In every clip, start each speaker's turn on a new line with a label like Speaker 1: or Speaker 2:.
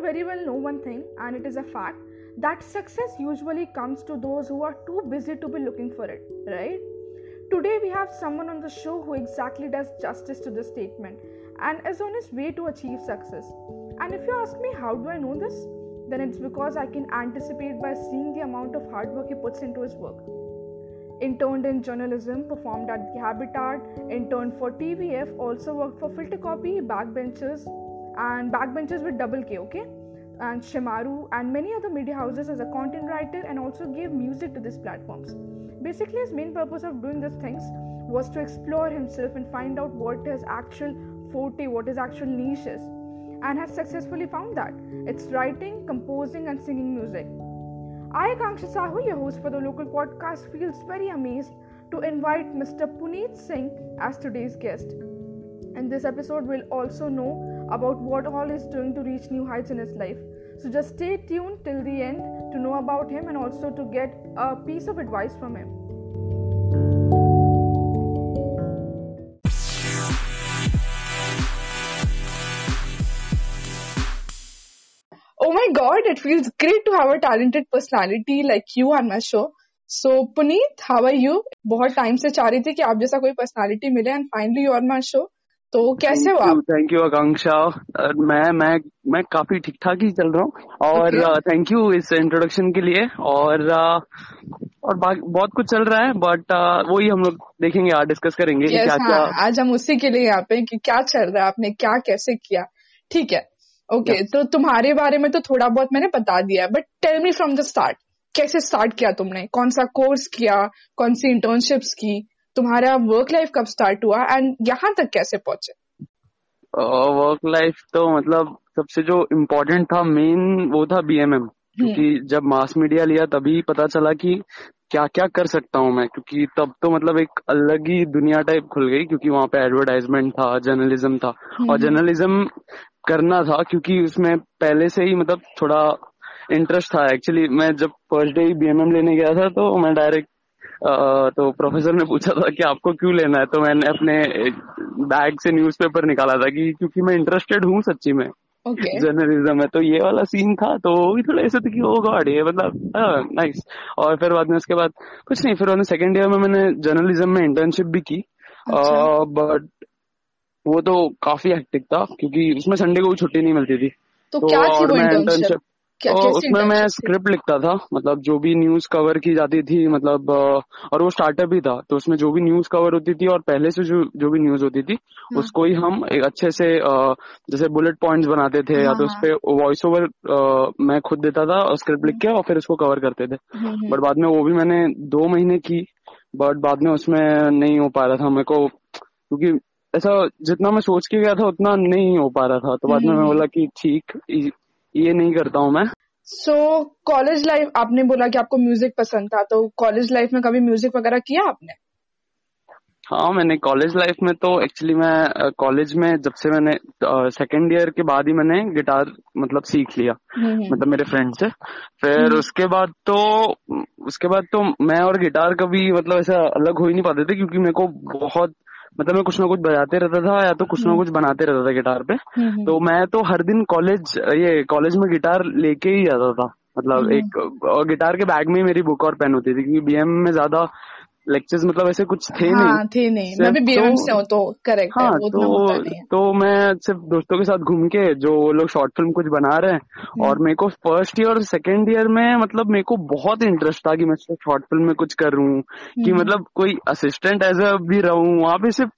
Speaker 1: very well know one thing, and it is a fact that success usually comes to those who are too busy to be looking for it, right? Today, we have someone on the show who exactly does justice to this statement and is on his way to achieve success. And if you ask me, how do I know this? Then it's because I can anticipate by seeing the amount of hard work he puts into his work. Interned in journalism, performed at the Habitat, interned for TVF, also worked for Filter Copy, Backbenchers, and Backbenchers with double K, okay? And Shimaru and many other media houses as a content writer and also gave music to these platforms. Basically, his main purpose of doing these things was to explore himself and find out what his actual forte, what his actual niche is, and has successfully found that. It's writing, composing, and singing music. I, Kanksha Sahu, your host for the local podcast, feels very amazed to invite Mr. Puneet Singh as today's guest. In this episode, we'll also know about what all he's doing to reach new heights in his life. So just stay tuned till the end to know about him and also to get a piece of advice from him. Oh my god, it feels great to have a talented personality like you on my show. So Puneet, how are you? बहुत time से चाह रही थी कि आप जैसा कोई personality मिले and finally you are my show तो कैसे हो आप?
Speaker 2: थैंक यू आकांक्षा मैं मैं मैं काफ़ी ठीक ठाक ही चल रहा हूँ। और थैंक यू इस इंट्रोडक्शन के लिए। और और बहुत कुछ चल रहा है बट वही हम लोग देखेंगे आज डिस्कस करेंगे
Speaker 1: yes, क्या हाँ, क्या आज हम उसी के लिए यहाँ पे कि क्या चल रहा है आपने क्या कैसे किया। ठीक है? ओके okay, तो तुम्हारे बारे में तो थोड़ा बहुत मैंने बता दिया है but tell me from the start कैसे स्टार्ट किया तुमने? कौन सा कोर्स किया? कौन सी इंटर्नशिप्स की? तुम्हारा वर्क लाइफ कब स्टार्ट हुआ एंड यहाँ तक कैसे पहुँचे
Speaker 2: वर्क लाइफ तो मतलब सबसे जो इम्पोर्टेंट था मेन वो था बीएमएम क्योंकि। जब मास मीडिया लिया तभी पता चला कि क्या क्या कर सकता हूँ मैं क्योंकि तब तो मतलब एक अलग ही दुनिया टाइप खुल गई क्योंकि वहाँ पे एडवर्टाइजमेंट था जर्नलिज्म था और जर्नलिज्म हम्म। करना था क्योंकि उसमें पहले से ही मतलब थोड़ा इंटरेस्ट था एक्चुअली मैं जब फ़र्स्ट डे बीएमएम लेने गया था तो मैं डायरेक्ट तो प्रोफेसर ने पूछा था कि आपको क्यों लेना है? तो मैंने अपने बैग से न्यूज़पेपर निकाला था कि क्योंकि मैं इंटरेस्टेड हूँ सच्ची में। जर्नलिज्म में तो ये वाला सीन था तो वो भी थोड़ा ऐसा था कि ओ गॉड ये मतलब नाइस और फिर बाद में उसके बाद कुछ नहीं फिर सेकेंड ईयर में मैंने जर्नलिज्म में इंटर्नशिप भी की। बट अच्छा। वो तो काफ़ी हेक्टिक था क्योंकि उसमें संडे को छुट्टी नहीं मिलती थी।
Speaker 1: तो, तो क्या थी वो इंटर्नशिप
Speaker 2: क्या और उसमें मैं स्क्रिप्ट लिखता था मतलब जो भी न्यूज़ कवर की जाती थी मतलब और वो स्टार्टअप ही था तो उसमें जो भी न्यूज़ कवर होती थी और पहले से जो जो भी न्यूज़ होती थी हाँ। उसको ही हम एक अच्छे से जैसे बुलेट पॉइंट्स बनाते थे हाँ, या तो उस पर वॉइस ओवर मैं खुद देता था और स्क्रिप्ट लिख के और फिर उसको कवर करते थे। But hmm, hmm. बाद में वो भी मैंने दो महीने की बट बाद में उसमें नहीं हो पा रहा था मेरे को क्योंकि ऐसा जितना मैं सोच के गया था उतना नहीं हो पा रहा था। तो बाद में मैं हम्म, बोला कि ठीक ये नहीं करता हूँ मैं
Speaker 1: सो कॉलेज लाइफ आपने बोला कि आपको म्यूज़िक पसंद था तो कॉलेज लाइफ में कभी म्यूज़िक वगैरह किया आपने
Speaker 2: हाँ मैंने कॉलेज लाइफ में तो एक्चुअली मैं कॉलेज में जब से मैंने सेकेंड ईयर के बाद ही मैंने गिटार मतलब सीख लिया हम्म, हम्म। मतलब मेरे फ्रेंड से फिर हम्म। उसके बाद तो उसके बाद तो मैं और गिटार कभी मतलब ऐसा अलग हो ही नहीं पाते थे क्योंकि मेरे को बहुत मतलब मैं कुछ ना कुछ बजाते रहता था या तो कुछ ना हम्म। कुछ बनाते रहता था गिटार पे हम्म, हम्म। तो मैं तो हर दिन कॉलेज ये कॉलेज में गिटार लेके ही जाता था मतलब एक गिटार के बैग में ही मेरी बुक और पेन होती थी क्योंकि बीएम में ज़्यादा लेक्चर्स मतलब ऐसे कुछ थे हाँ, नहीं
Speaker 1: थे नहीं मैं भी तो, से हूँ तो करेक्ट हाँ है,
Speaker 2: तो तो मैं सिर्फ़ दोस्तों के साथ घूम के जो लोग शॉर्ट फ़िल्म कुछ बना रहे हैं हम्म। और मेरे को फ़र्स्ट ईयर और सेकेंड ईयर में मतलब मेरे को बहुत इंटरेस्ट था कि मैं शॉर्ट फ़िल्म में कुछ करूँ कि हम्म। मतलब कोई असिस्टेंट एज अ भी रहूँ वहाँ पे सिर्फ़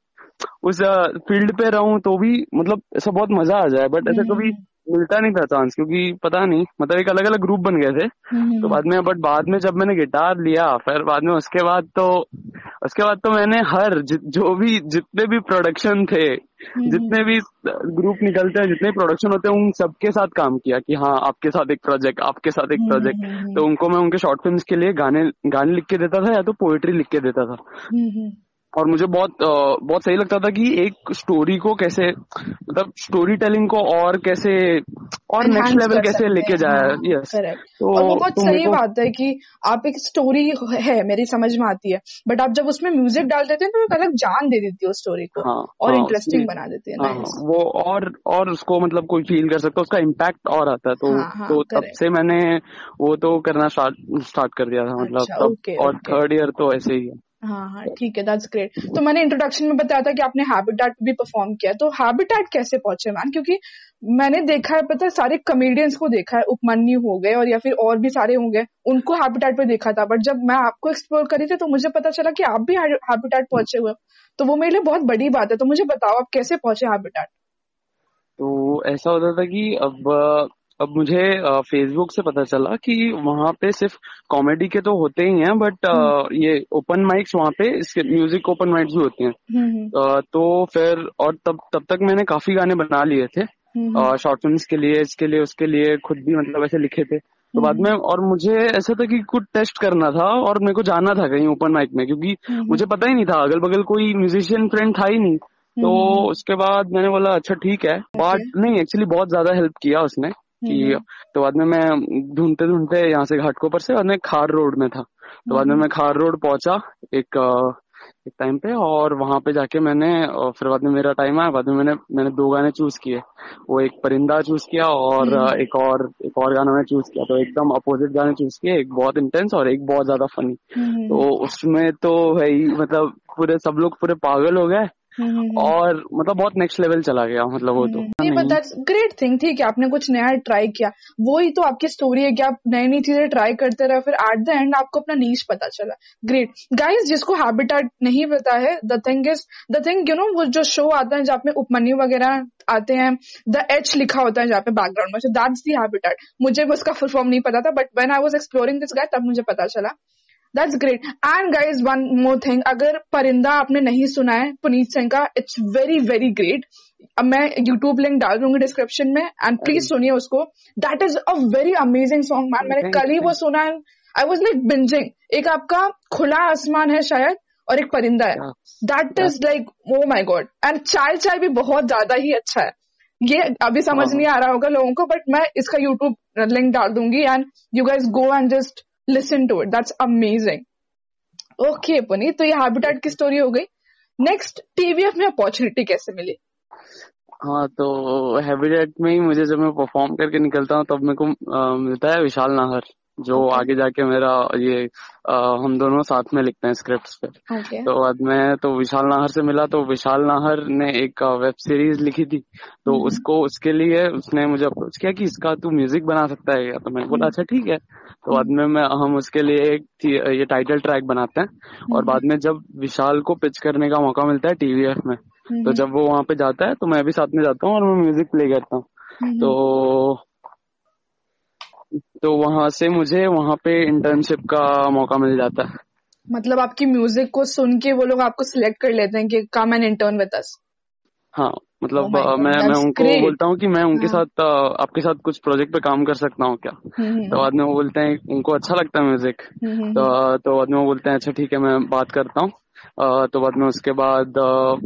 Speaker 2: उस फ़ील्ड पे रहूँ तो भी मतलब ऐसा बहुत मज़ा आ जाए बट ऐसा कभी हम्म। मिलता नहीं था चांस क्योंकि पता नहीं मतलब एक अलग अलग ग्रुप बन गए थे। तो बाद में बट बाद में जब मैंने गिटार लिया फिर बाद में उसके बाद तो उसके बाद तो मैंने हर जो भी जितने भी प्रोडक्शन थे जितने भी ग्रुप निकलते हैं जितने प्रोडक्शन होते हैं उन सबके साथ काम किया कि हाँ आपके साथ एक प्रोजेक्ट आपके साथ एक प्रोजेक्ट तो उनको मैं उनके शॉर्ट फ़िल्म के लिए गाने गाने लिख के देता था या तो पोएट्री लिख के देता था। और मुझे बहुत बहुत सही लगता था कि एक स्टोरी को कैसे मतलब स्टोरी टेलिंग को और कैसे और नेक्स्ट लेवल कैसे लेके जाए यस
Speaker 1: हाँ, तो और वो बहुत तो सही बात है कि आप एक स्टोरी है मेरी समझ में आती है। बट आप जब उसमें म्यूज़िक डाल देते हैं तो एक अलग जान दे देती है उस स्टोरी को हाँ, और हाँ, इंटरेस्टिंग बना देती है। हाँ,
Speaker 2: वो और और उसको मतलब कोई फील कर सकता है उसका इम्पैक्ट और आता है। तो हाँ, हाँ, तो तब से मैंने वो तो करना स्टार्ट स्टार्ट कर दिया था मतलब अच्छा, और थर्ड ईयर तो ऐसे ही है।
Speaker 1: हाँ हाँ ठीक है दैट्स ग्रेट तो मैंने इंट्रोडक्शन में बताया था कि आपने हैबिटेट भी परफॉर्म किया तो हैबिटेट कैसे पहुँचे मैन क्योंकि मैंने देखा है, पता है, सारे कमेडियंस को देखा है, उपमन्यु हो गए और या फिर और भी सारे होंगे, उनको हैबिटेट पे देखा था। बट जब मैं आपको एक्सप्लोर करी थी तो मुझे पता चला कि आप भी हैबिटेट पहुँचे हुए तो वो मेरे लिए बहुत बड़ी बात है। तो मुझे बताओ, आप कैसे पहुँचे हैबिटेट
Speaker 2: तो ऐसा होता था कि अब अब मुझे फेसबुक से पता चला कि वहाँ पे सिर्फ़ कॉमेडी के तो होते ही हैं बट हम्म। ये ओपन माइक्स वहाँ पे इसके म्यूज़िक ओपन माइक्स भी होती हैं। हम्म, हम्म। तो फिर और तब तब तक मैंने काफ़ी गाने बना लिए थे। शॉर्ट फ़िल्म के लिए इसके लिए उसके लिए खुद भी मतलब ऐसे लिखे थे। तो बाद में और मुझे ऐसा था कि कुछ टेस्ट करना था और मेरे को जाना था कहीं ओपन माइक में क्योंकि मुझे पता ही नहीं था अगल बगल कोई म्यूजिशियन फ्रेंड था ही नहीं। तो उसके बाद मैंने बोला अच्छा ठीक है। बट नहीं एक्चुअली बहुत ज़्यादा हेल्प किया उसने। कि हम्म। तो बाद में मैं ढूंढते ढूंढते यहाँ से घाटकोपर से बाद में खार रोड में था तो बाद में हम्म। मैं खार रोड पहुँचा एक एक टाइम पे और वहाँ पे जाके मैंने फिर बाद में मेरा टाइम आया बाद में मैंने मैंने दो गाने चूज़ किए वो एक परिंदा चूज़ किया और हम्म। एक और एक और गाना मैंने चूज़ किया तो एकदम अपोजिट गाने चूज़ किए एक बहुत इंटेंस और एक बहुत ज़्यादा फनी तो उसमें तो भाई मतलब पूरे सब लोग पूरे पागल हो गए हम्म। और मतलब बहुत नेक्स्ट लेवल चला गया मतलब वो तो।
Speaker 1: ग्रेट थिंग ठीक है आपने कुछ नया ट्राई किया। वो ही तो आपकी स्टोरी है कि आप नई नई चीज़ें ट्राई करते रहे फिर एट द एंड आपको अपना नीच पता चला। ग्रेट गाइस जिसको हैबिटेट नहीं पता है the thing is the thing you know वो जो शो आता है जहाँ पे उपमन्यु वगैरह आते हैं द एच लिखा होता है जहाँ पे बैकग्राउंड में दैट्स दी हैबिटेट मुझे उसका फुल फॉर्म नहीं पता था but when I was exploring this guy तब मुझे पता चला। That's great and guys one more thing अगर परिंदा आपने नहीं सुना है पुनीत सिंह का इट्स वेरी वेरी ग्रेट अब मैं यूट्यूब लिंक डाल दूँगी डिस्क्रिप्शन में एंड प्लीज़ सुनिए उसको. That is a very amazing song man मैंने कल ही वो सुना है. आई वॉज़ लाइक बिंजिंग एक आपका खुला आसमान है शायद और एक परिंदा है. That is like oh my god and Chai Chai भी बहुत ज़्यादा ही अच्छा है. ये अभी समझ हाँ। नहीं आ रहा होगा लोगों को बट मैं इसका यूट्यूब लिंक डाल दूँगी and you guys go and just listen to it that's amazing okay Puneet तो ये हैबिटेट की स्टोरी हो गई. नेक्स्ट टीवीएफ में अपॉर्चुनिटी कैसे मिली?
Speaker 2: हाँ तो हैबिटेट में ही मुझे जब मैं परफॉर्म करके निकलता हूँ, तब मेरे को मिलता है विशाल नाहर। जो okay. आगे जाके मेरा ये आ, हम दोनों साथ में लिखते हैं स्क्रिप्ट पे okay. तो बाद में तो विशाल नाहर से मिला तो विशाल नाहर ने एक वेब सीरीज़ लिखी थी तो mm-hmm. उसको उसके लिए उसने मुझे अप्रोच किया कि इसका तू म्यूज़िक बना सकता है या तो मैंने बोला अच्छा ठीक है तो बाद में मैं हम उसके लिए एक ये टाइटल ट्रैक बनाते हैं और mm-hmm. बाद में जब विशाल को पिच करने का मौका मिलता है टीवीएफ में तो mm-hmm. जब वो वहाँ पे जाता है तो मैं भी साथ में जाता हूँ और मैं म्यूज़िक प्ले करता हूँ तो तो वहाँ से मुझे वहाँ पे इंटर्नशिप का मौका मिल जाता है।
Speaker 1: मतलब आपकी म्यूज़िक को सुन के वो लोग आपको सिलेक्ट कर लेते हैं कि come an intern with us
Speaker 2: हाँ मतलब oh God, मैं मैं उनको great. बोलता हूँ कि मैं उनके हाँ. साथ आपके साथ कुछ प्रोजेक्ट पे काम कर सकता हूँ क्या? हम्म, हम्म। तो बाद में वो बोलते हैं उनको अच्छा लगता है म्यूज़िक हम्म, तो तो बाद में वो बोलते हैं अच्छा ठीक है मैं बात करता हूँ। तो बाद में उसके बाद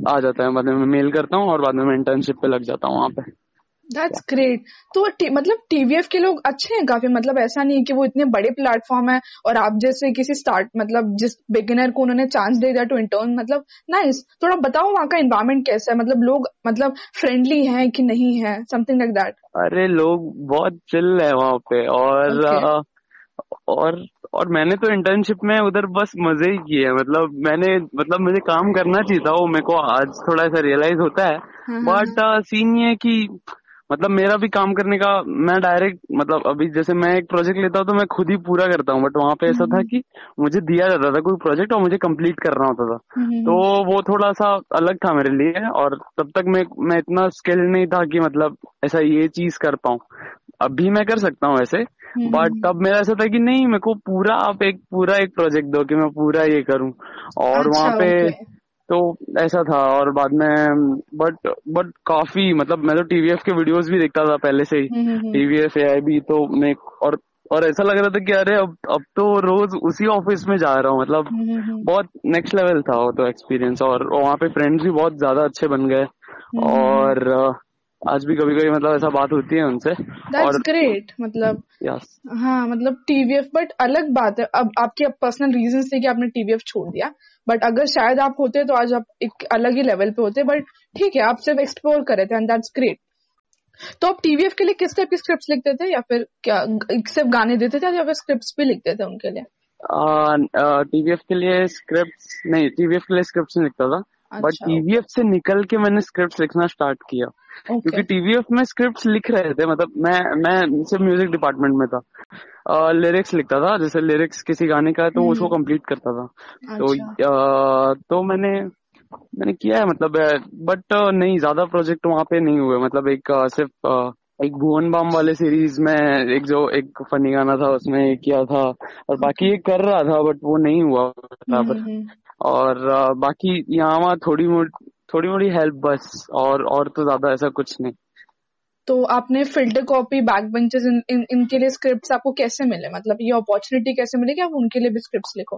Speaker 2: आ जाता है। बाद में मैं मेल करता हूँ और बाद में मैं इंटर्नशिप पे लग जाता हूँ वहाँ पे।
Speaker 1: दैट्स ग्रेट तो मतलब टीवीएफ के लोग अच्छे हैं काफ़ी मतलब ऐसा नहीं है कि वो इतने बड़े प्लेटफॉर्म है और आप जैसे किसी स्टार्ट मतलब जिस बिगिनर को उन्होंने चांस दे दिया टू इंटर्न मतलब नाइस थोड़ा बताओ वहाँ का इन्वायरमेंट कैसा है? मतलब लोग मतलब फ्रेंडली हैं कि नहीं है? समथिंग लाइक दैट
Speaker 2: अरे लोग बहुत चिल है वहाँ पे और okay. और और मैंने तो इंटर्नशिप में उधर बस मज़े ही किए मतलब मैंने मतलब मुझे काम करना चाहिए था वो मेरे को आज थोड़ा सा रियलाइज़ होता है। बट हाँ, सीन हाँ, हाँ। ये है कि मतलब मेरा भी काम करने का मैं डायरेक्ट मतलब अभी जैसे मैं एक प्रोजेक्ट लेता हूँ तो मैं खुद ही पूरा करता हूँ बट वहाँ पे ऐसा था हम्म। कि मुझे दिया जाता था कोई प्रोजेक्ट और मुझे कंप्लीट करना होता था हम्म। तो वो थोड़ा सा अलग था मेरे लिए और तब तक मैं मैं इतना स्किल नहीं था कि मतलब ऐसा ये चीज़ कर पाऊँ अभी मैं कर सकता हूँ ऐसे बट हम्म। तब मेरा ऐसा था कि नहीं मेरे को पूरा आप एक पूरा एक प्रोजेक्ट दो कि मैं पूरा ये करूँ और अच्छा, वहाँ पे तो ऐसा था और बाद में बट बट काफ़ी मतलब मैं तो टीवीएफ के वीडियोस भी देखता था पहले से ही। टीवीएफ हम्म, हम्म, हम्म। ए भी तो मैं और और ऐसा लग रहा था कि अरे अब अब तो रोज उसी ऑफ़िस में जा रहा हूँ मतलब
Speaker 1: हम्म, हम्म,
Speaker 2: बहुत नेक्स्ट लेवल था वो तो एक्सपीरियंस और वहाँ पे फ्रेंड्स भी बहुत ज़्यादा अच्छे बन गए।
Speaker 1: हम्म,
Speaker 2: और आज भी कभी कभी मतलब ऐसा बात होती है उनसे
Speaker 1: दैट्स
Speaker 2: और
Speaker 1: ग्रेट मतलब
Speaker 2: यस
Speaker 1: हाँ मतलब टीवीएफ बट अलग बात है। अब आपके पर्सनल रीजन थे कि आपने टीवीएफ छोड़ दिया बट अगर शायद आप होते तो आज आप एक अलग ही लेवल पे होते बट ठीक है आप सिर्फ़ एक्सप्लोर कर रहे थे एंड दैट्स ग्रेट तो आप टीवीएफ के लिए किस टाइप की स्क्रिप्ट लिखते थे या फिर क्या सिर्फ़ गाने देते थे या फिर स्क्रिप्ट भी लिखते थे उनके लिए?
Speaker 2: टीवीएफ के लिए स्क्रिप्ट नहीं टीवीएफ के लिए स्क्रिप्ट नहीं लिखता था। बट
Speaker 1: अच्छा
Speaker 2: टीवीएफ से निकल के मैंने स्क्रिप्ट लिखना स्टार्ट किया। Okay.
Speaker 1: क्योंकि
Speaker 2: टीवीएफ में स्क्रिप्ट लिख रहे थे मतलब मैं मैं सिर्फ़ म्यूज़िक डिपार्टमेंट में था। लिरिक्स uh, लिखता था जैसे लिरिक्स किसी गाने का है तो उसको
Speaker 1: हम्म।
Speaker 2: कंप्लीट करता था। तो
Speaker 1: अच्छा।
Speaker 2: अ, तो मैंने मैंने किया है मतलब बट नहीं ज़्यादा प्रोजेक्ट वहाँ पे नहीं हुए। मतलब एक सिर्फ़ एक भुवन बाम वाले सीरीज़ में एक जो एक फनी गाना था उसमें किया था। और बाकी ये कर रहा था बट वो नहीं हुआ।
Speaker 1: हम्म
Speaker 2: बराबर
Speaker 1: हम्म हम्म।
Speaker 2: और बाकी यहाँ वहाँ थोड़ी मोड़ी थोड़ी मोड़ी हेल्प बस और और तो ज़्यादा ऐसा कुछ नहीं।
Speaker 1: तो आपने फ़िल्टर कॉपी बैक बेंचेस इन, इन, इनके लिए स्क्रिप्ट्स आपको कैसे मिले? मतलब ये अपॉर्चुनिटी कैसे मिली कि आप उनके लिए भी स्क्रिप्ट्स लिखो?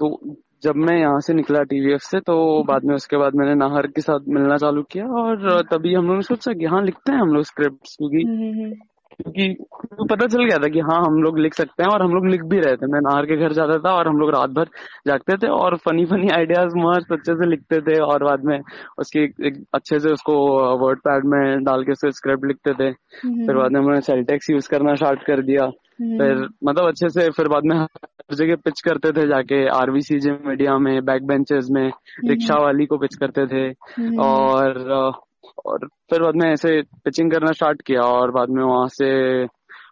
Speaker 2: तो जब मैं यहाँ से निकला टीवीएफ से तो बाद में उसके बाद मैंने नाहर के साथ मिलना चालू किया और तभी हम लोगों ने सोचा कि हाँ लिखते हैं हम लोग स्क्रिप्ट क्योंकि
Speaker 1: हम्म हम्म हम्म।
Speaker 2: क्योंकि पता चल गया था कि हाँ हम लोग लिख सकते हैं और हम लोग लिख भी रहे थे। मैं नाहर के घर जाता था और हम लोग रात भर जागते थे और फनी फनी आइडियाज़ मस्त अच्छे से लिखते थे और बाद में उसकी एक, अच्छे से उसको वर्ड पैड में डाल के उससे स्क्रिप्ट लिखते थे।
Speaker 1: हम्म।
Speaker 2: फिर बाद में हमने सेलटेक्स यूज़ करना स्टार्ट कर दिया।
Speaker 1: हम्म।
Speaker 2: फिर मतलब अच्छे से फिर बाद में हर जगह पिच करते थे जाके आरबीसीजे मीडिया में बैक बेंचेस में रिक्शा वाली को पिच करते थे।
Speaker 1: हम्म।
Speaker 2: और और फिर बाद में ऐसे पिचिंग करना स्टार्ट किया और बाद में वहाँ से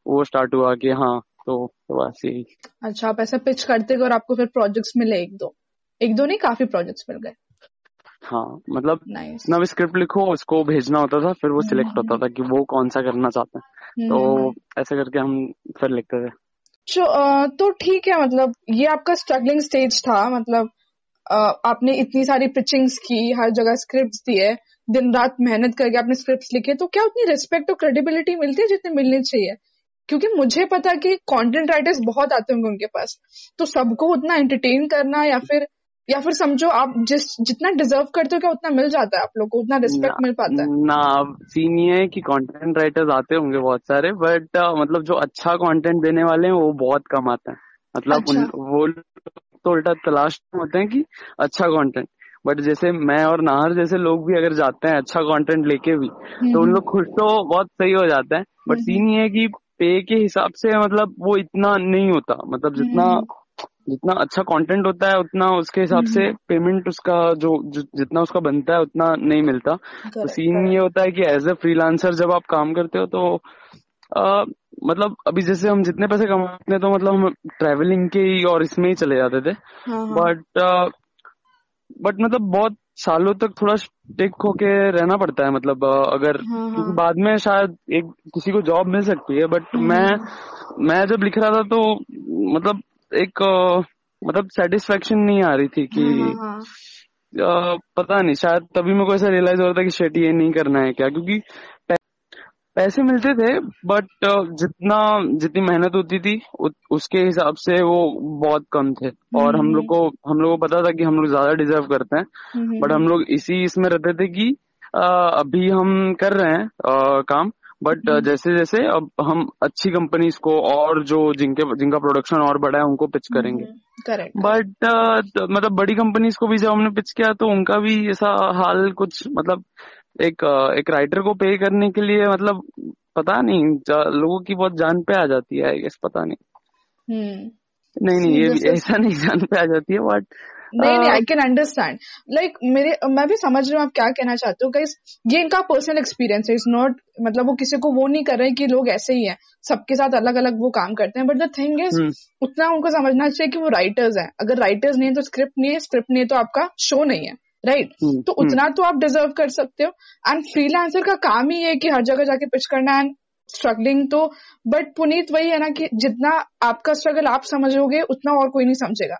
Speaker 2: वो स्टार्ट हुआ कि हाँ तो, तो बस यही।
Speaker 1: अच्छा आप ऐसा पिच करते गए और आपको फिर प्रोजेक्ट्स मिले एक दो। एक दो नहीं काफ़ी प्रोजेक्ट्स मिल गए।
Speaker 2: हाँ मतलब जितना स्क्रिप्ट लिखो उसको भेजना होता था फिर वो सिलेक्ट होता था कि वो कौन सा करना चाहते हैं। तो ऐसे करके हम फिर लिखते थे।
Speaker 1: तो ठीक है मतलब ये आपका स्ट्रगलिंग स्टेज था मतलब आपने इतनी सारी पिचिंग्स की हर जगह स्क्रिप्ट्स दिए दिन रात मेहनत करके आपने स्क्रिप्ट लिखे तो क्या उतनी रिस्पेक्ट और क्रेडिबिलिटी मिलती है जितनी मिलनी चाहिए? क्योंकि मुझे पता है कि कंटेंट राइटर्स बहुत आते होंगे उनके पास। तो सबको उतना एंटरटेन करना या फिर या फिर समझो आप जिस जितना डिजर्व करते हो क्या उतना मिल जाता है आप लोग को उतना रिस्पेक्ट मिल पाता है।
Speaker 2: ना सीन ये है कि कंटेंट राइटर्स आते होंगे बहुत सारे बट uh, मतलब जो अच्छा कंटेंट देने वाले हैं वो बहुत कम आते हैं। मतलब उन
Speaker 1: अच्छा
Speaker 2: वो तो उल्टा तलाश होते हैं कि अच्छा कंटेंट बट जैसे मैं और नाहर जैसे लोग भी अगर जाते हैं अच्छा कंटेंट लेके भी
Speaker 1: हम्म
Speaker 2: तो उन
Speaker 1: हम्म।
Speaker 2: लोग खुश तो बहुत सही हो जाते हैं। But
Speaker 1: hmm.
Speaker 2: सीन ये है कि पे के हिसाब से मतलब वो इतना नहीं होता। मतलब
Speaker 1: हम्म
Speaker 2: जितना
Speaker 1: हम्म।
Speaker 2: जितना अच्छा कंटेंट होता है उतना उसके हिसाब
Speaker 1: हम्म
Speaker 2: से
Speaker 1: हम्म।
Speaker 2: पेमेंट उसका जो जितना उसका बनता है उतना नहीं मिलता। तो सीन ये होता है कि एज ए फ्रीलांसर जब आप काम करते हो तो आ, मतलब अभी जैसे हम जितने पैसे कमाते हैं तो मतलब हम ट्रैवलिंग के ही और इसमें ही चले जाते थे।
Speaker 1: हाँ हाँ।
Speaker 2: बट बट मतलब बहुत सालों तक थोड़ा स्टिक होके रहना पड़ता है मतलब अगर
Speaker 1: हाँ हाँ।
Speaker 2: बाद में शायद एक किसी को जॉब मिल सकती है बट
Speaker 1: हाँ.
Speaker 2: मैं मैं जब लिख रहा था तो मतलब एक मतलब सेटिस्फेक्शन नहीं आ रही थी
Speaker 1: हाँ
Speaker 2: कि
Speaker 1: हाँ हाँ
Speaker 2: आ, पता नहीं शायद तभी मेरे को ऐसा रियलाइज़ हो रहा था कि शेट ये नहीं करना है क्या? क्योंकि पैसे मिलते थे बट जितना जितनी मेहनत होती थी उ, उसके हिसाब से वो बहुत कम थे। और हम लोग को हम लोग को पता था कि हम लोग ज़्यादा डिजर्व करते हैं। बट हम लोग इसी इसमें रहते थे कि अ, अभी हम कर रहे हैं अ, काम बट जैसे जैसे अब हम अच्छी कंपनीज़ को और जो जिनके जिनका प्रोडक्शन और बड़ा है उनको पिच करेंगे।
Speaker 1: करेक्ट
Speaker 2: बट मतलब बड़ी कंपनीज़ को भी जब हमने पिच किया तो उनका भी ऐसा हाल कुछ मतलब एक एक राइटर को पे करने के लिए मतलब पता नहीं लोगों की बहुत जान पे आ जाती है आई पता नहीं।
Speaker 1: हम्म।
Speaker 2: नहीं नहीं ये ऐसा नहीं जान पे आ जाती है बट
Speaker 1: नहीं नहीं आई कैन अंडरस्टैंड लाइक मेरे मैं भी समझ रही हूँ आप क्या कहना चाहते हो गाइस ये इनका पर्सनल एक्सपीरियंस है इज़ नॉट मतलब वो किसी को वो नहीं कर रहे कि लोग ऐसे ही हैं सबके साथ अलग अलग वो काम करते हैं बट द थिंग इज़ उतना उनको समझना चाहिए कि वो राइटर्स हैं। अगर राइटर्स नहीं है तो स्क्रिप्ट नहीं है स्क्रिप्ट नहीं है तो आपका शो नहीं है। राइट
Speaker 2: हम्म
Speaker 1: तो
Speaker 2: हम्म
Speaker 1: उतना तो आप डिजर्व कर सकते हो। एंड फ्रीलांसर का काम ही है कि हर जगह जाके पिच करना एंड स्ट्रगलिंग तो बट पुनीत वही है ना कि जितना आपका स्ट्रगल आप समझोगे उतना और कोई नहीं समझेगा।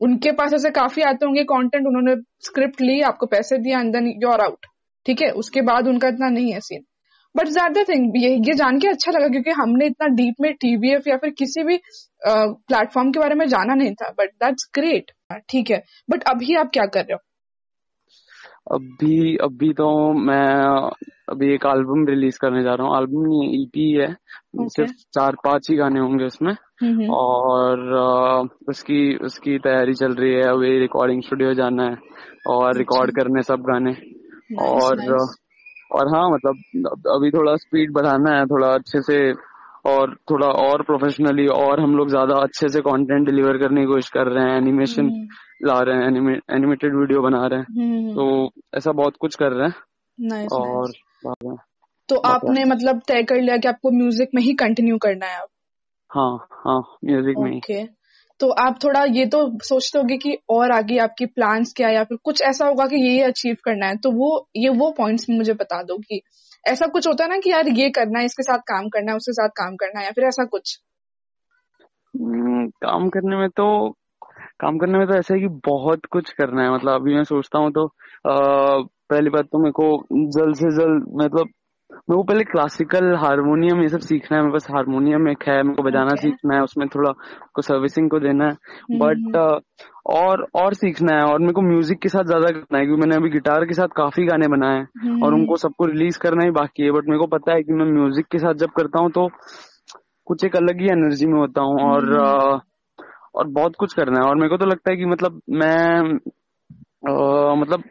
Speaker 1: उनके पास ऐसे काफ़ी आते होंगे कंटेंट उन्होंने स्क्रिप्ट ली आपको पैसे दिया and then you are out ठीक है? उसके बाद उनका इतना नहीं है सीन बट ज़्यादा थिंग ये ये जान के अच्छा लगा क्योंकि हमने इतना डीप में टीवीएफ या फिर किसी भी प्लेटफॉर्म के बारे में जाना नहीं था बट दैट्स ग्रेट ठीक है? बट अभी आप क्या कर रहे हो?
Speaker 2: अभी अभी तो मैं अभी एक एल्बम रिलीज़ करने जा रहा हूँ एल्बम नहीं ईपी e है okay. सिर्फ़ चार पाँच ही गाने होंगे उसमें mm-hmm. और उसकी उसकी तैयारी चल रही है अभी रिकॉर्डिंग स्टूडियो जाना है और रिकॉर्ड अच्छा। करने सब गाने nice, और nice. और हाँ मतलब अभी थोड़ा स्पीड बढ़ाना है थोड़ा अच्छे से और थोड़ा और प्रोफेशनली और हम लोग ज़्यादा अच्छे से कंटेंट डिलीवर करने की कोशिश कर रहे हैं एनिमेशन हम्म। ला रहे हैं एनिमेटेड वीडियो बना रहे हैं। हम्म, हम्म, तो ऐसा बहुत कुछ कर रहे हैं।
Speaker 1: Nice, और nice. तो आपने मतलब तय कर लिया कि आपको म्यूज़िक में ही कंटिन्यू करना है अब?
Speaker 2: हाँ हाँ म्यूज़िक में
Speaker 1: ही। तो आप थोड़ा ये तो सोचते होगे कि और आगे आपकी प्लान्स क्या या फिर कुछ ऐसा होगा कि ये अचीव करना है तो वो ये वो पॉइंट्स मुझे बता दो कि ऐसा कुछ होता है ना कि यार ये करना है इसके साथ काम करना है उसके साथ काम करना है या फिर ऐसा कुछ?
Speaker 2: हम्म, काम करने में तो काम करने में तो ऐसा है कि बहुत कुछ करना है। मतलब अभी मैं सोचता हूँ तो आ, पहली बात तो मेरे को जल्द से जल्द मतलब मेरे को पहले क्लासिकल हारमोनियम ये सब सीखना है मेरे पास हारमोनियम एक है मेरे को बजाना okay. सीखना है उसमें थोड़ा को सर्विसिंग को देना है बट हम्म। और और सीखना है और मेरे को म्यूज़िक के साथ ज़्यादा करना है क्योंकि मैंने अभी गिटार के साथ काफ़ी गाने बनाए हैं और हम्म। उनको सबको रिलीज़ करना ही बाकी है बट मेरे को पता है कि मैं म्यूज़िक के साथ जब करता हूँ तो कुछ एक अलग ही एनर्जी में होता हूँ और हम्म। और बहुत कुछ करना है और मेरे को तो लगता है कि मतलब मैं मतलब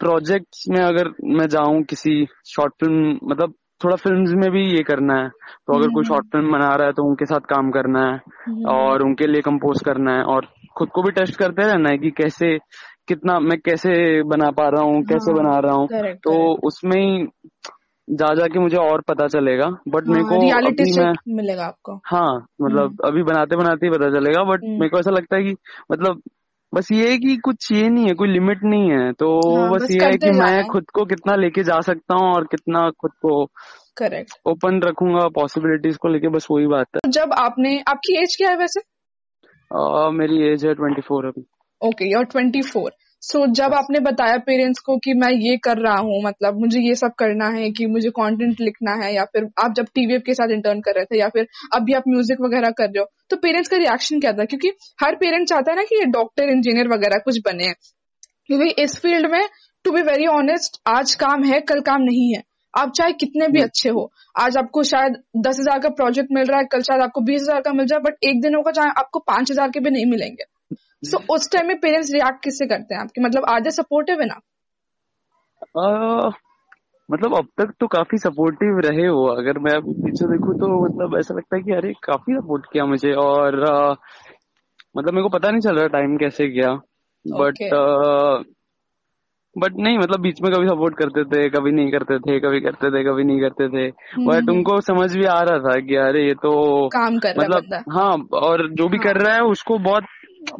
Speaker 2: प्रोजेक्ट्स में अगर मैं जाऊँ किसी शॉर्ट फ़िल्म मतलब थोड़ा फिल्म्स में भी ये करना है। तो अगर कोई शॉर्ट फ़िल्म बना रहा है तो उनके साथ काम करना है हम्म। और उनके लिए कंपोज करना है और खुद को भी टेस्ट करते रहना है कि कैसे कितना मैं कैसे बना पा रहा हूँ कैसे हाँ, बना रहा हूँ। तो उसमें ही जा जाके मुझे और पता चलेगा। बट हाँ, मेरे को
Speaker 1: अभी मैं मिलेगा आपको।
Speaker 2: हाँ मतलब हम्म। अभी बनाते बनाते ही पता चलेगा। But hmm. मेरे को ऐसा लगता है कि मतलब बस ये है कि कुछ ये नहीं है कोई लिमिट नहीं है। तो हाँ, बस, बस ये है कि मैं खुद को कितना लेके जा सकता हूँ और कितना खुद को
Speaker 1: करेक्ट
Speaker 2: ओपन रखूँगा पॉसिबिलिटीज को लेके बस वही बात है।
Speaker 1: जब आपने आपकी एज क्या है वैसे?
Speaker 2: आ, मेरी एज है ट्वेंटी फोर अभी।
Speaker 1: Okay your twenty four so so, जब आपने बताया पेरेंट्स को कि मैं ये कर रहा हूँ मतलब मुझे ये सब करना है कि मुझे कंटेंट लिखना है या फिर आप जब टीवीएफ के साथ इंटर्न कर रहे थे या फिर अभी आप म्यूज़िक वगैरह कर रहे हो तो पेरेंट्स का रिएक्शन क्या था? क्योंकि हर पेरेंट चाहता है ना कि ये डॉक्टर इंजीनियर वगैरह कुछ बने। क्योंकि इस फ़ील्ड में टू बी वेरी ऑनेस्ट आज काम है कल काम नहीं है। आप चाहे कितने भी अच्छे हो आज आपको शायद दस हज़ार का प्रोजेक्ट मिल रहा है कल शायद आपको बीस हज़ार का मिल जाए बट एक दिन होगा चाहे आपको पाँच हज़ार के भी नहीं मिलेंगे। सो so, उस टाइम में पेरेंट्स रिएक्ट किससे करते हैं आपके मतलब आधे सपोर्टिव है ना?
Speaker 2: मतलब अब तक तो काफ़ी सपोर्टिव रहे हो अगर मैं पीछे देखूँ तो मतलब ऐसा लगता है कि अरे काफ़ी सपोर्ट किया मुझे। और uh, मतलब मेरे को पता नहीं चल रहा टाइम कैसे गया। बट बट नहीं मतलब बीच में कभी सपोर्ट करते थे कभी नहीं करते थे कभी करते थे कभी नहीं करते थे। But hmm. उनको समझ भी आ रहा था कि अरे ये तो
Speaker 1: काम कर मतलब
Speaker 2: हाँ और जो भी हाँ. कर रहा है उसको बहुत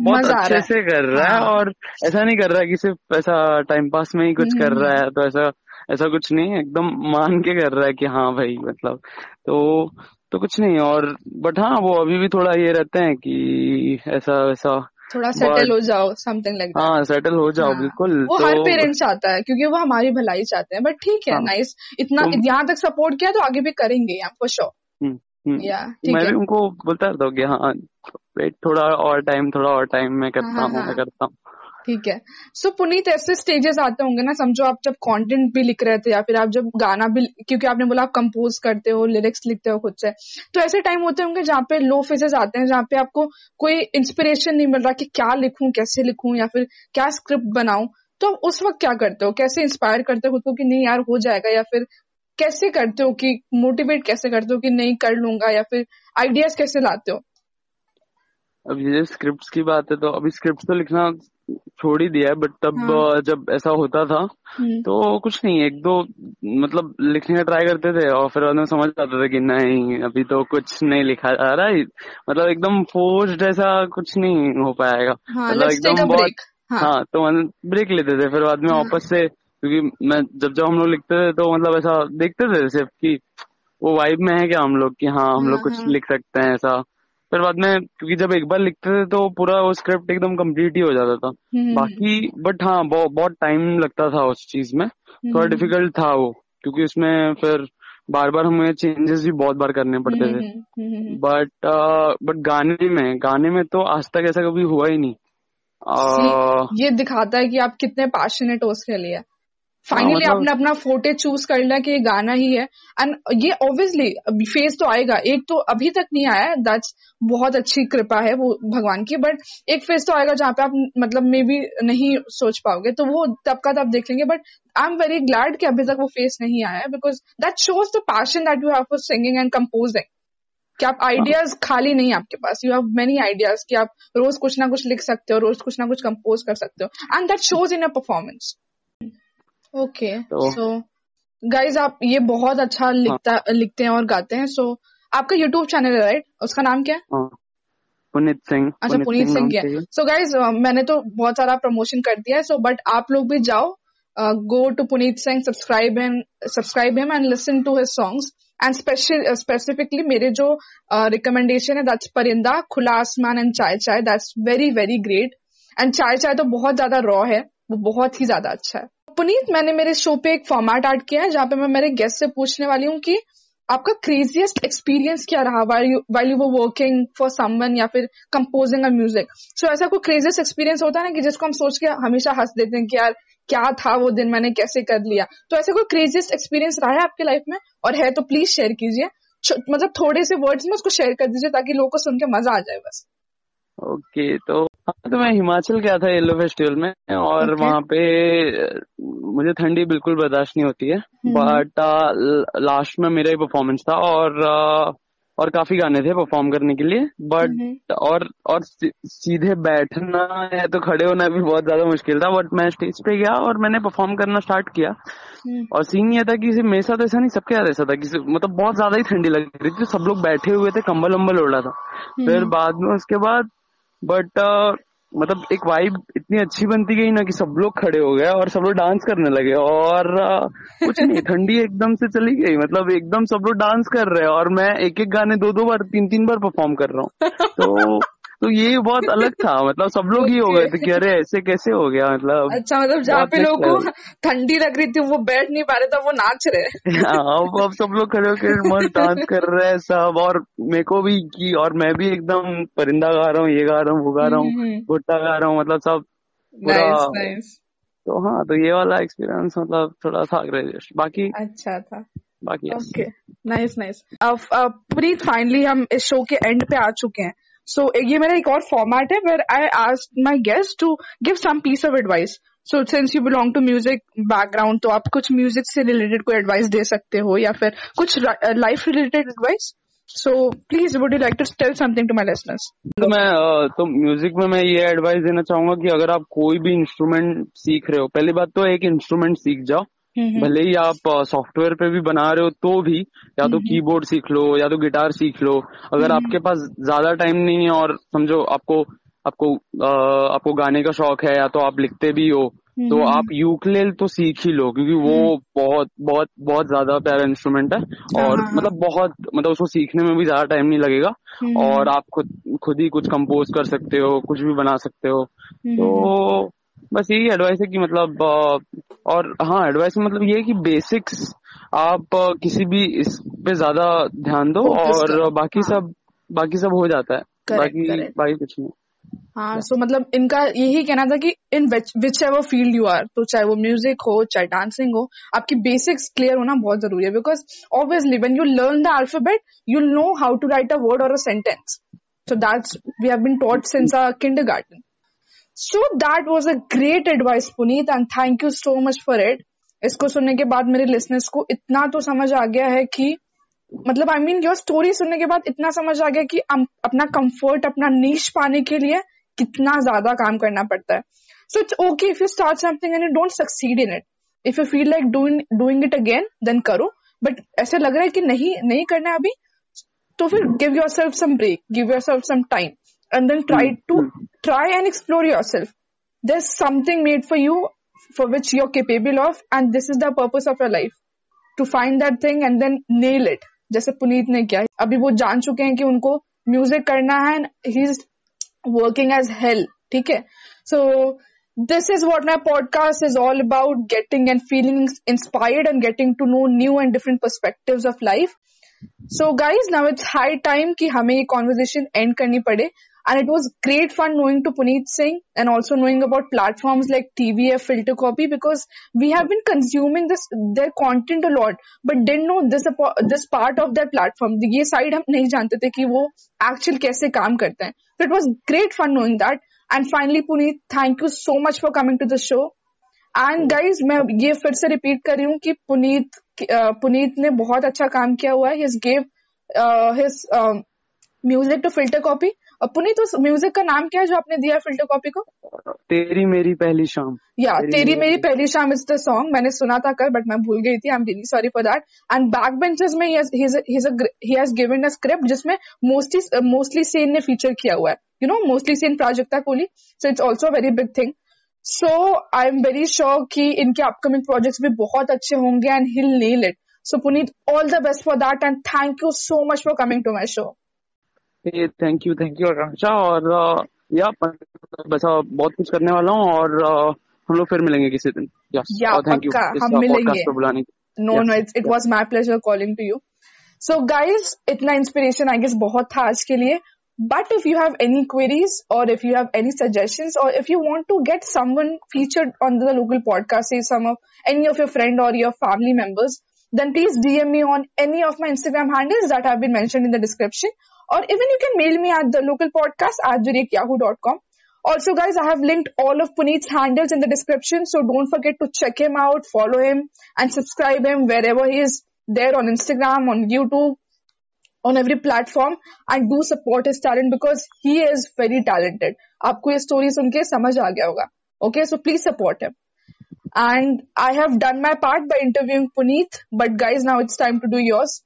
Speaker 2: बहुत अच्छे से कर रहा है हाँ। और ऐसा नहीं कर रहा है कि सिर्फ़ ऐसा टाइम पास में ही कुछ कर रहा है तो ऐसा ऐसा कुछ नहीं एकदम मान के कर रहा है कि हाँ भाई मतलब तो तो कुछ नहीं और बट हाँ वो अभी भी थोड़ा ये रहते हैं कि ऐसा वैसा
Speaker 1: थोड़ा सेटल हो जाओ समथिंग लाइक
Speaker 2: हाँ सेटल हो जाओ हाँ, बिल्कुल
Speaker 1: वो तो, हर पेरेंट्स चाहता है क्योंकि वो हमारी भलाई चाहते हैं बट ठीक है हाँ, नाइस इतना तो, यहाँ तक सपोर्ट किया तो आगे भी करेंगे फॉर श्योर
Speaker 2: या मैं भी उनको बोलता रहता हूँ कि हाँ वेट थोड़ा और टाइम थोड़ा और टाइम में करता हाँ, हूँ हाँ, मैं करता हूँ।
Speaker 1: ठीक है। सो so, पुनीत ऐसे स्टेजेस आते होंगे ना समझो आप जब कंटेंट भी लिख रहे थे या फिर आप जब गाना भी क्योंकि आपने बोला आप कंपोज करते हो लिरिक्स लिखते हो खुद से तो ऐसे टाइम होते होंगे जहाँ पे लो फेजेस आते हैं जहाँ पे आपको कोई इंस्पिरेशन नहीं मिल रहा कि क्या लिखूं कैसे लिखूं या फिर क्या स्क्रिप्ट बनाऊँ। तो आप उस वक्त क्या करते हो? कैसे इंस्पायर करते हो खुद को कि नहीं यार हो जाएगा? या फिर कैसे करते हो कि मोटिवेट कैसे करते हो कि नहीं कर लूँगा? या फिर आइडियाज़ कैसे लाते हो?
Speaker 2: अब ये स्क्रिप्ट की बात है तो अभी स्क्रिप्ट तो लिखना छोड़ ही दिया है बट तब हाँ. जब ऐसा होता था हम्म। तो कुछ नहीं एक दो मतलब लिखने का ट्राई करते थे और फिर बाद समझ आता था कि नहीं अभी तो कुछ नहीं लिखा जा रहा है मतलब एकदम फोर्स्ड ऐसा कुछ नहीं हो पाएगा
Speaker 1: हाँ, मतलब एकदम बहुत
Speaker 2: हाँ, हाँ तो ब्रेक लेते थे फिर बाद में हाँ। वापस से क्योंकि मैं जब जब हम लोग लिखते थे तो मतलब ऐसा देखते थे सिर्फ़ कि वो वाइब में है क्या हम लोग कि हाँ हम लोग हाँ, कुछ हाँ। लिख सकते हैं ऐसा फिर बाद में क्योंकि जब एक बार लिखते थे तो पूरा वो स्क्रिप्ट एकदम कंप्लीट ही हो जाता था। हम्म। बाकी बट हाँ बहुत बहुत टाइम लगता था उस चीज़ में। थोड़ा डिफ़िकल्ट हम्म। था वो क्योंकि उसमें फिर बार बार हमें चेंजेस भी बहुत बार करने पड़ते थे।
Speaker 1: हम्म, हम्म, हम्म,
Speaker 2: बट बट गाने में गाने में तो आज तक ऐसा कभी हुआ ही नहीं।
Speaker 1: See, ये दिखाता है कि आप कितने पैशनेट हो उसके लिए। फाइनली
Speaker 2: मतलब-
Speaker 1: आपने अपना फोटे चूज़ कर लिया कि ये गाना ही है। एंड ये ऑब्वियसली फ़ेज़ तो आएगा। एक तो अभी तक नहीं आया दैट्स बहुत अच्छी कृपा है वो भगवान की। बट एक फ़ेज़ तो आएगा जहाँ पे आप मतलब मे बी नहीं सोच पाओगे। तो वो तब का तब देख लेंगे। But I am very glad कि अभी तक वो फ़ेज़ नहीं आया है because that shows the passion that you have for singing and composing कि आप आइडियाज़ खाली नहीं आपके पास। यू हैव मेनी आइडियाज़ कि आप रोज कुछ ना कुछ लिख सकते हो रोज कुछ ना कुछ कंपोज कर सकते हो। And that shows in a performance okay
Speaker 2: तो-
Speaker 1: सो गाइज़ आप ये बहुत अच्छा लिखता हाँ. लिखते हैं और गाते हैं सो so, आपका यूट्यूब चैनल है राइट उसका नाम क्या? है
Speaker 2: हाँ, पुनीत सिंह
Speaker 1: अच्छा पुनीत सिंह क्या?
Speaker 2: सो
Speaker 1: गाइज़ मैंने तो बहुत सारा प्रमोशन कर दिया है सो बट आप लोग भी जाओ go to Puneet Singh subscribe him subscribe him and listen to his songs and special specifically मेरे जो रिकमेंडेशन है दैट्स परिंदा खुला Aasmaan and Chai Chai that's very very great and Chai Chai तो बहुत ज़्यादा रॉ है वो बहुत ही ज़्यादा अच्छा है। पुनीत मैंने मेरे शो पे एक फॉर्मेट ऐड किया है जहाँ पे मैं मेरे गेस्ट से पूछने वाली हूँ कि आपका क्रेजिएस्ट एक्सपीरियंस क्या रहा? While you were working for someone या फिर कंपोजिंग अ म्यूज़िक सो ऐसा कोई क्रेजिएस्ट एक्सपीरियंस होता है ना कि जिसको हम सोच के हमेशा हंस देते हैं कि यार क्या था वो दिन मैंने कैसे कर लिया? तो ऐसा कोई क्रेजिएस्ट एक्सपीरियंस रहा है आपके लाइफ में? और है तो प्लीज़ शेयर कीजिए। मतलब थोड़े से वर्ड्स में उसको शेयर कर दीजिए ताकि लोगों को सुन के मज़ा आ जाए बस।
Speaker 2: ओके okay, तो हाँ तो मैं हिमाचल गया था येलो फेस्टिवल में और
Speaker 1: Okay.
Speaker 2: वहाँ पे मुझे ठंडी बिल्कुल बर्दाश्त नहीं होती है
Speaker 1: हम्म।
Speaker 2: बट लास्ट में मेरा ही परफॉर्मेंस था और और काफ़ी गाने थे परफॉर्म करने के लिए बट
Speaker 1: हम्म।
Speaker 2: और और सीधे बैठना है तो खड़े होना भी बहुत ज़्यादा मुश्किल था बट मैं स्टेज पे गया और मैंने परफॉर्म करना स्टार्ट किया
Speaker 1: हम्म।
Speaker 2: और सीन ये था कि मेरे साथ ऐसा नहीं सबके साथ ऐसा था कि मतलब बहुत ज़्यादा ही ठंडी लग रही थी सब लोग बैठे हुए थे कंबल वम्बल ओढ़ा था फिर बाद में उसके बाद बट uh, मतलब एक वाइब इतनी अच्छी बनती गई ना कि सब लोग खड़े हो गए और सब लोग डांस करने लगे और uh, कुछ नहीं ठंडी एकदम से चली गई। मतलब एकदम सब लोग डांस कर रहे हैं और मैं एक एक गाने दो दो बार तीन तीन बार परफॉर्म कर रहा हूँ। तो तो ये बहुत अलग था मतलब सब लोग ही हो गए थे कि अरे ऐसे कैसे हो गया मतलब
Speaker 1: अच्छा मतलब जहाँ पे लोगों को ठंडी लग रही थी वो बैठ नहीं पा रहे थे वो नाच रहे।
Speaker 2: हाँ, अब अब सब लोग खड़े होकर मस्त डांस कर रहे हैं सब और मेरे को भी की और मैं भी एकदम परिंदा गा रहा हूँ ये गा रहा हूँ वो गा रहा
Speaker 1: हम्म,
Speaker 2: हूँ
Speaker 1: हम्म।
Speaker 2: भुट्टा गा रहा हूँ मतलब सब पूरा तो हाँ तो ये वाला एक्सपीरियंस मतलब थोड़ा था ग्रेजुएशन बाकी
Speaker 1: अच्छा था।
Speaker 2: बाकी.
Speaker 1: ओके नाइस नाइस अब पुनीत फाइनली हम इस शो के एंड पे आ चुके हैं। सो ये मेरा एक और फॉर्मेट है where I ask my guest to give some piece of advice so since you belong to music background तो आप कुछ म्यूज़िक से रिलेटेड कोई एडवाइस दे सकते हो या फिर कुछ life related advice so please would you like to tell something to my listeners
Speaker 2: तो मैं तो म्यूज़िक में मैं ये एडवाइस देना चाहूँगा कि अगर आप कोई भी इंस्ट्रूमेंट सीख रहे हो, पहली बात तो एक इंस्ट्रूमेंट सीख जाओ। भले ही आप सॉफ्टवेयर पे भी बना रहे हो तो भी या तो कीबोर्ड सीख लो या तो गिटार सीख लो अगर आपके पास ज़्यादा टाइम नहीं है और समझो आपको आपको अ, आपको गाने का शौक है या तो आप लिखते भी हो तो आप यूकलेल तो सीख ही लो क्योंकि वो बहुत बहुत बहुत ज़्यादा प्यारा इंस्ट्रूमेंट है और
Speaker 1: हाँ,
Speaker 2: मतलब बहुत मतलब उसको सीखने में भी ज़्यादा टाइम नहीं लगेगा और आप खुद खुद ही कुछ कंपोज कर सकते हो कुछ भी बना सकते हो तो बस यही एडवाइस है कि मतलब और हाँ एडवाइस मतलब ये है कि बेसिक्स आप किसी भी इस पे ज़्यादा ध्यान दो और बाकी
Speaker 1: हाँ।
Speaker 2: सब बाकी सब हो जाता है।
Speaker 1: Correct,
Speaker 2: बाकी
Speaker 1: correct.
Speaker 2: बाकी कुछ नहीं।
Speaker 1: हाँ सो मतलब इनका यही कहना था कि in whichever field you are तो चाहे वो म्यूज़िक हो चाहे डांसिंग हो आपकी बेसिक्स क्लियर होना बहुत ज़रूरी है because obviously when you learn the alphabet you know how to write a word और a sentence so that's we have been taught since our kindergarten. So that was a great advice puneet and thank you so much for it इसको सुनने के बाद मेरे listeners को इतना तो समझ आ गया है कि मतलब आई मीन योर स्टोरी सुनने के बाद इतना समझ आ गया कि अपना कंफर्ट अपना नीच पाने के लिए कितना ज़्यादा काम करना पड़ता है। So it's okay if you start something and you don't succeed in it if you feel like doing it again then करो। बट ऐसे लग रहा है कि नहीं नहीं करना है अभी तो फिर give yourself some break give yourself some time and then try to try and explore yourself there something made for you for which you are capable of and this is the purpose of your life to find that thing and then nail it जैसे पुनीत ने किया अभी वो जान चुके हैं कि उनको म्यूजिक करना है and he is working as hell ठीक है so this is what my podcast is all about getting and feeling inspired and getting to know new and different perspectives of life so guys now it's high time ki hame ye conversation end karni pade and it was great fun knowing to Puneet Singh and also knowing about platforms like TVF Filter Copy because we have been consuming this their content a lot but didn't know this this part of their platform ये side हम नहीं जानते थे कि वो actual कैसे काम करते हैं so it was great fun knowing that and finally Puneet thank you so much for coming to the show and guys मैं ये फिर से repeat कर रही हूँ कि पुनीत पुनीत ने बहुत अच्छा काम किया हुआ है his gave uh, his uh, music to filter copy और पुनीत उस म्यूज़िक का नाम क्या है जो आपने दिया फ़िल्टर कॉपी को?
Speaker 2: तेरी मेरी पहली शाम।
Speaker 1: या तेरी, तेरी मेरी पहली शाम इज़ द सॉन्ग मैंने सुना था कल बट मैं भूल गई थी. I am really sorry for that and back benches में ही हैज़ गिवन अ स्क्रिप्ट जिसमें मोस्टली मोस्टली सेन ने फीचर किया हुआ है. You know Mostly Sane Prajakta Koli. So it's also very big thing so I am very sure कि इनके upcoming projects भी बहुत अच्छे होंगे and he'll nail it so Puneet all the best for that and thank you so much for coming to my show
Speaker 2: thank you thank you Akanksha और या वैसा बहुत कुछ करने वाला हूँ और हम लोग फिर मिलेंगे किसी दिन
Speaker 1: या थैंक यू हम मिलेंगे no no it was my pleasure calling to you so guys इतना इंस्पिरेशन आई गेस बहुत था आज के लिए But if you have any queries or if you have any suggestions or if you want to get someone featured on the local podcast, say some of any of your friend or your family members, then please DM me on any of my Instagram handles that have been mentioned in the description or even you can mail me at the local podcast at yahoo.com. Also, guys, I have linked all of Puneet's handles in the description, so don't forget to check him out, follow him, and subscribe him wherever he is there on Instagram, on YouTube, on every platform, and do support his talent because he is very talented. आपको ये story सुन के समझ आ गया होगा. Okay, so please support him. And I have done my part by interviewing Puneet, but guys, now it's time to do yours.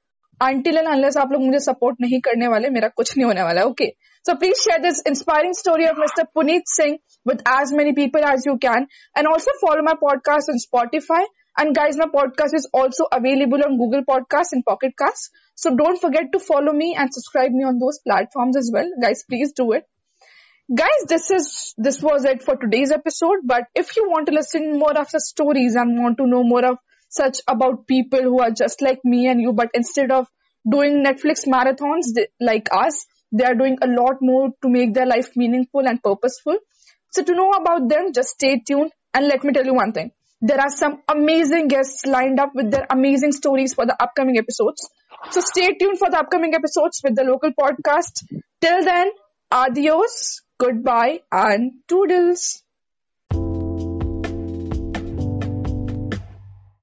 Speaker 1: until and unless आप लोग मुझे support नहीं करने वाले मेरा कुछ नहीं होने वाला okay so please share this inspiring story of Mr. Puneet Singh with as many people as you can and also follow my podcast on Spotify and guys my podcast is also available on Google Podcasts and Pocket Casts so don't forget to follow me and subscribe me on those platforms as well guys please do it guys this is this was it for today's episode but if you want to listen more of the stories and want to know more of such about people who are just like me and you, but instead of doing Netflix marathons they, like us, they are doing a lot more to make their life meaningful and purposeful. So to know about them, just stay tuned and let me tell you one thing. There are some amazing guests lined up with their amazing stories for the upcoming episodes. So stay tuned for the upcoming episodes with the local podcast. Till then, adios, goodbye, and toodles.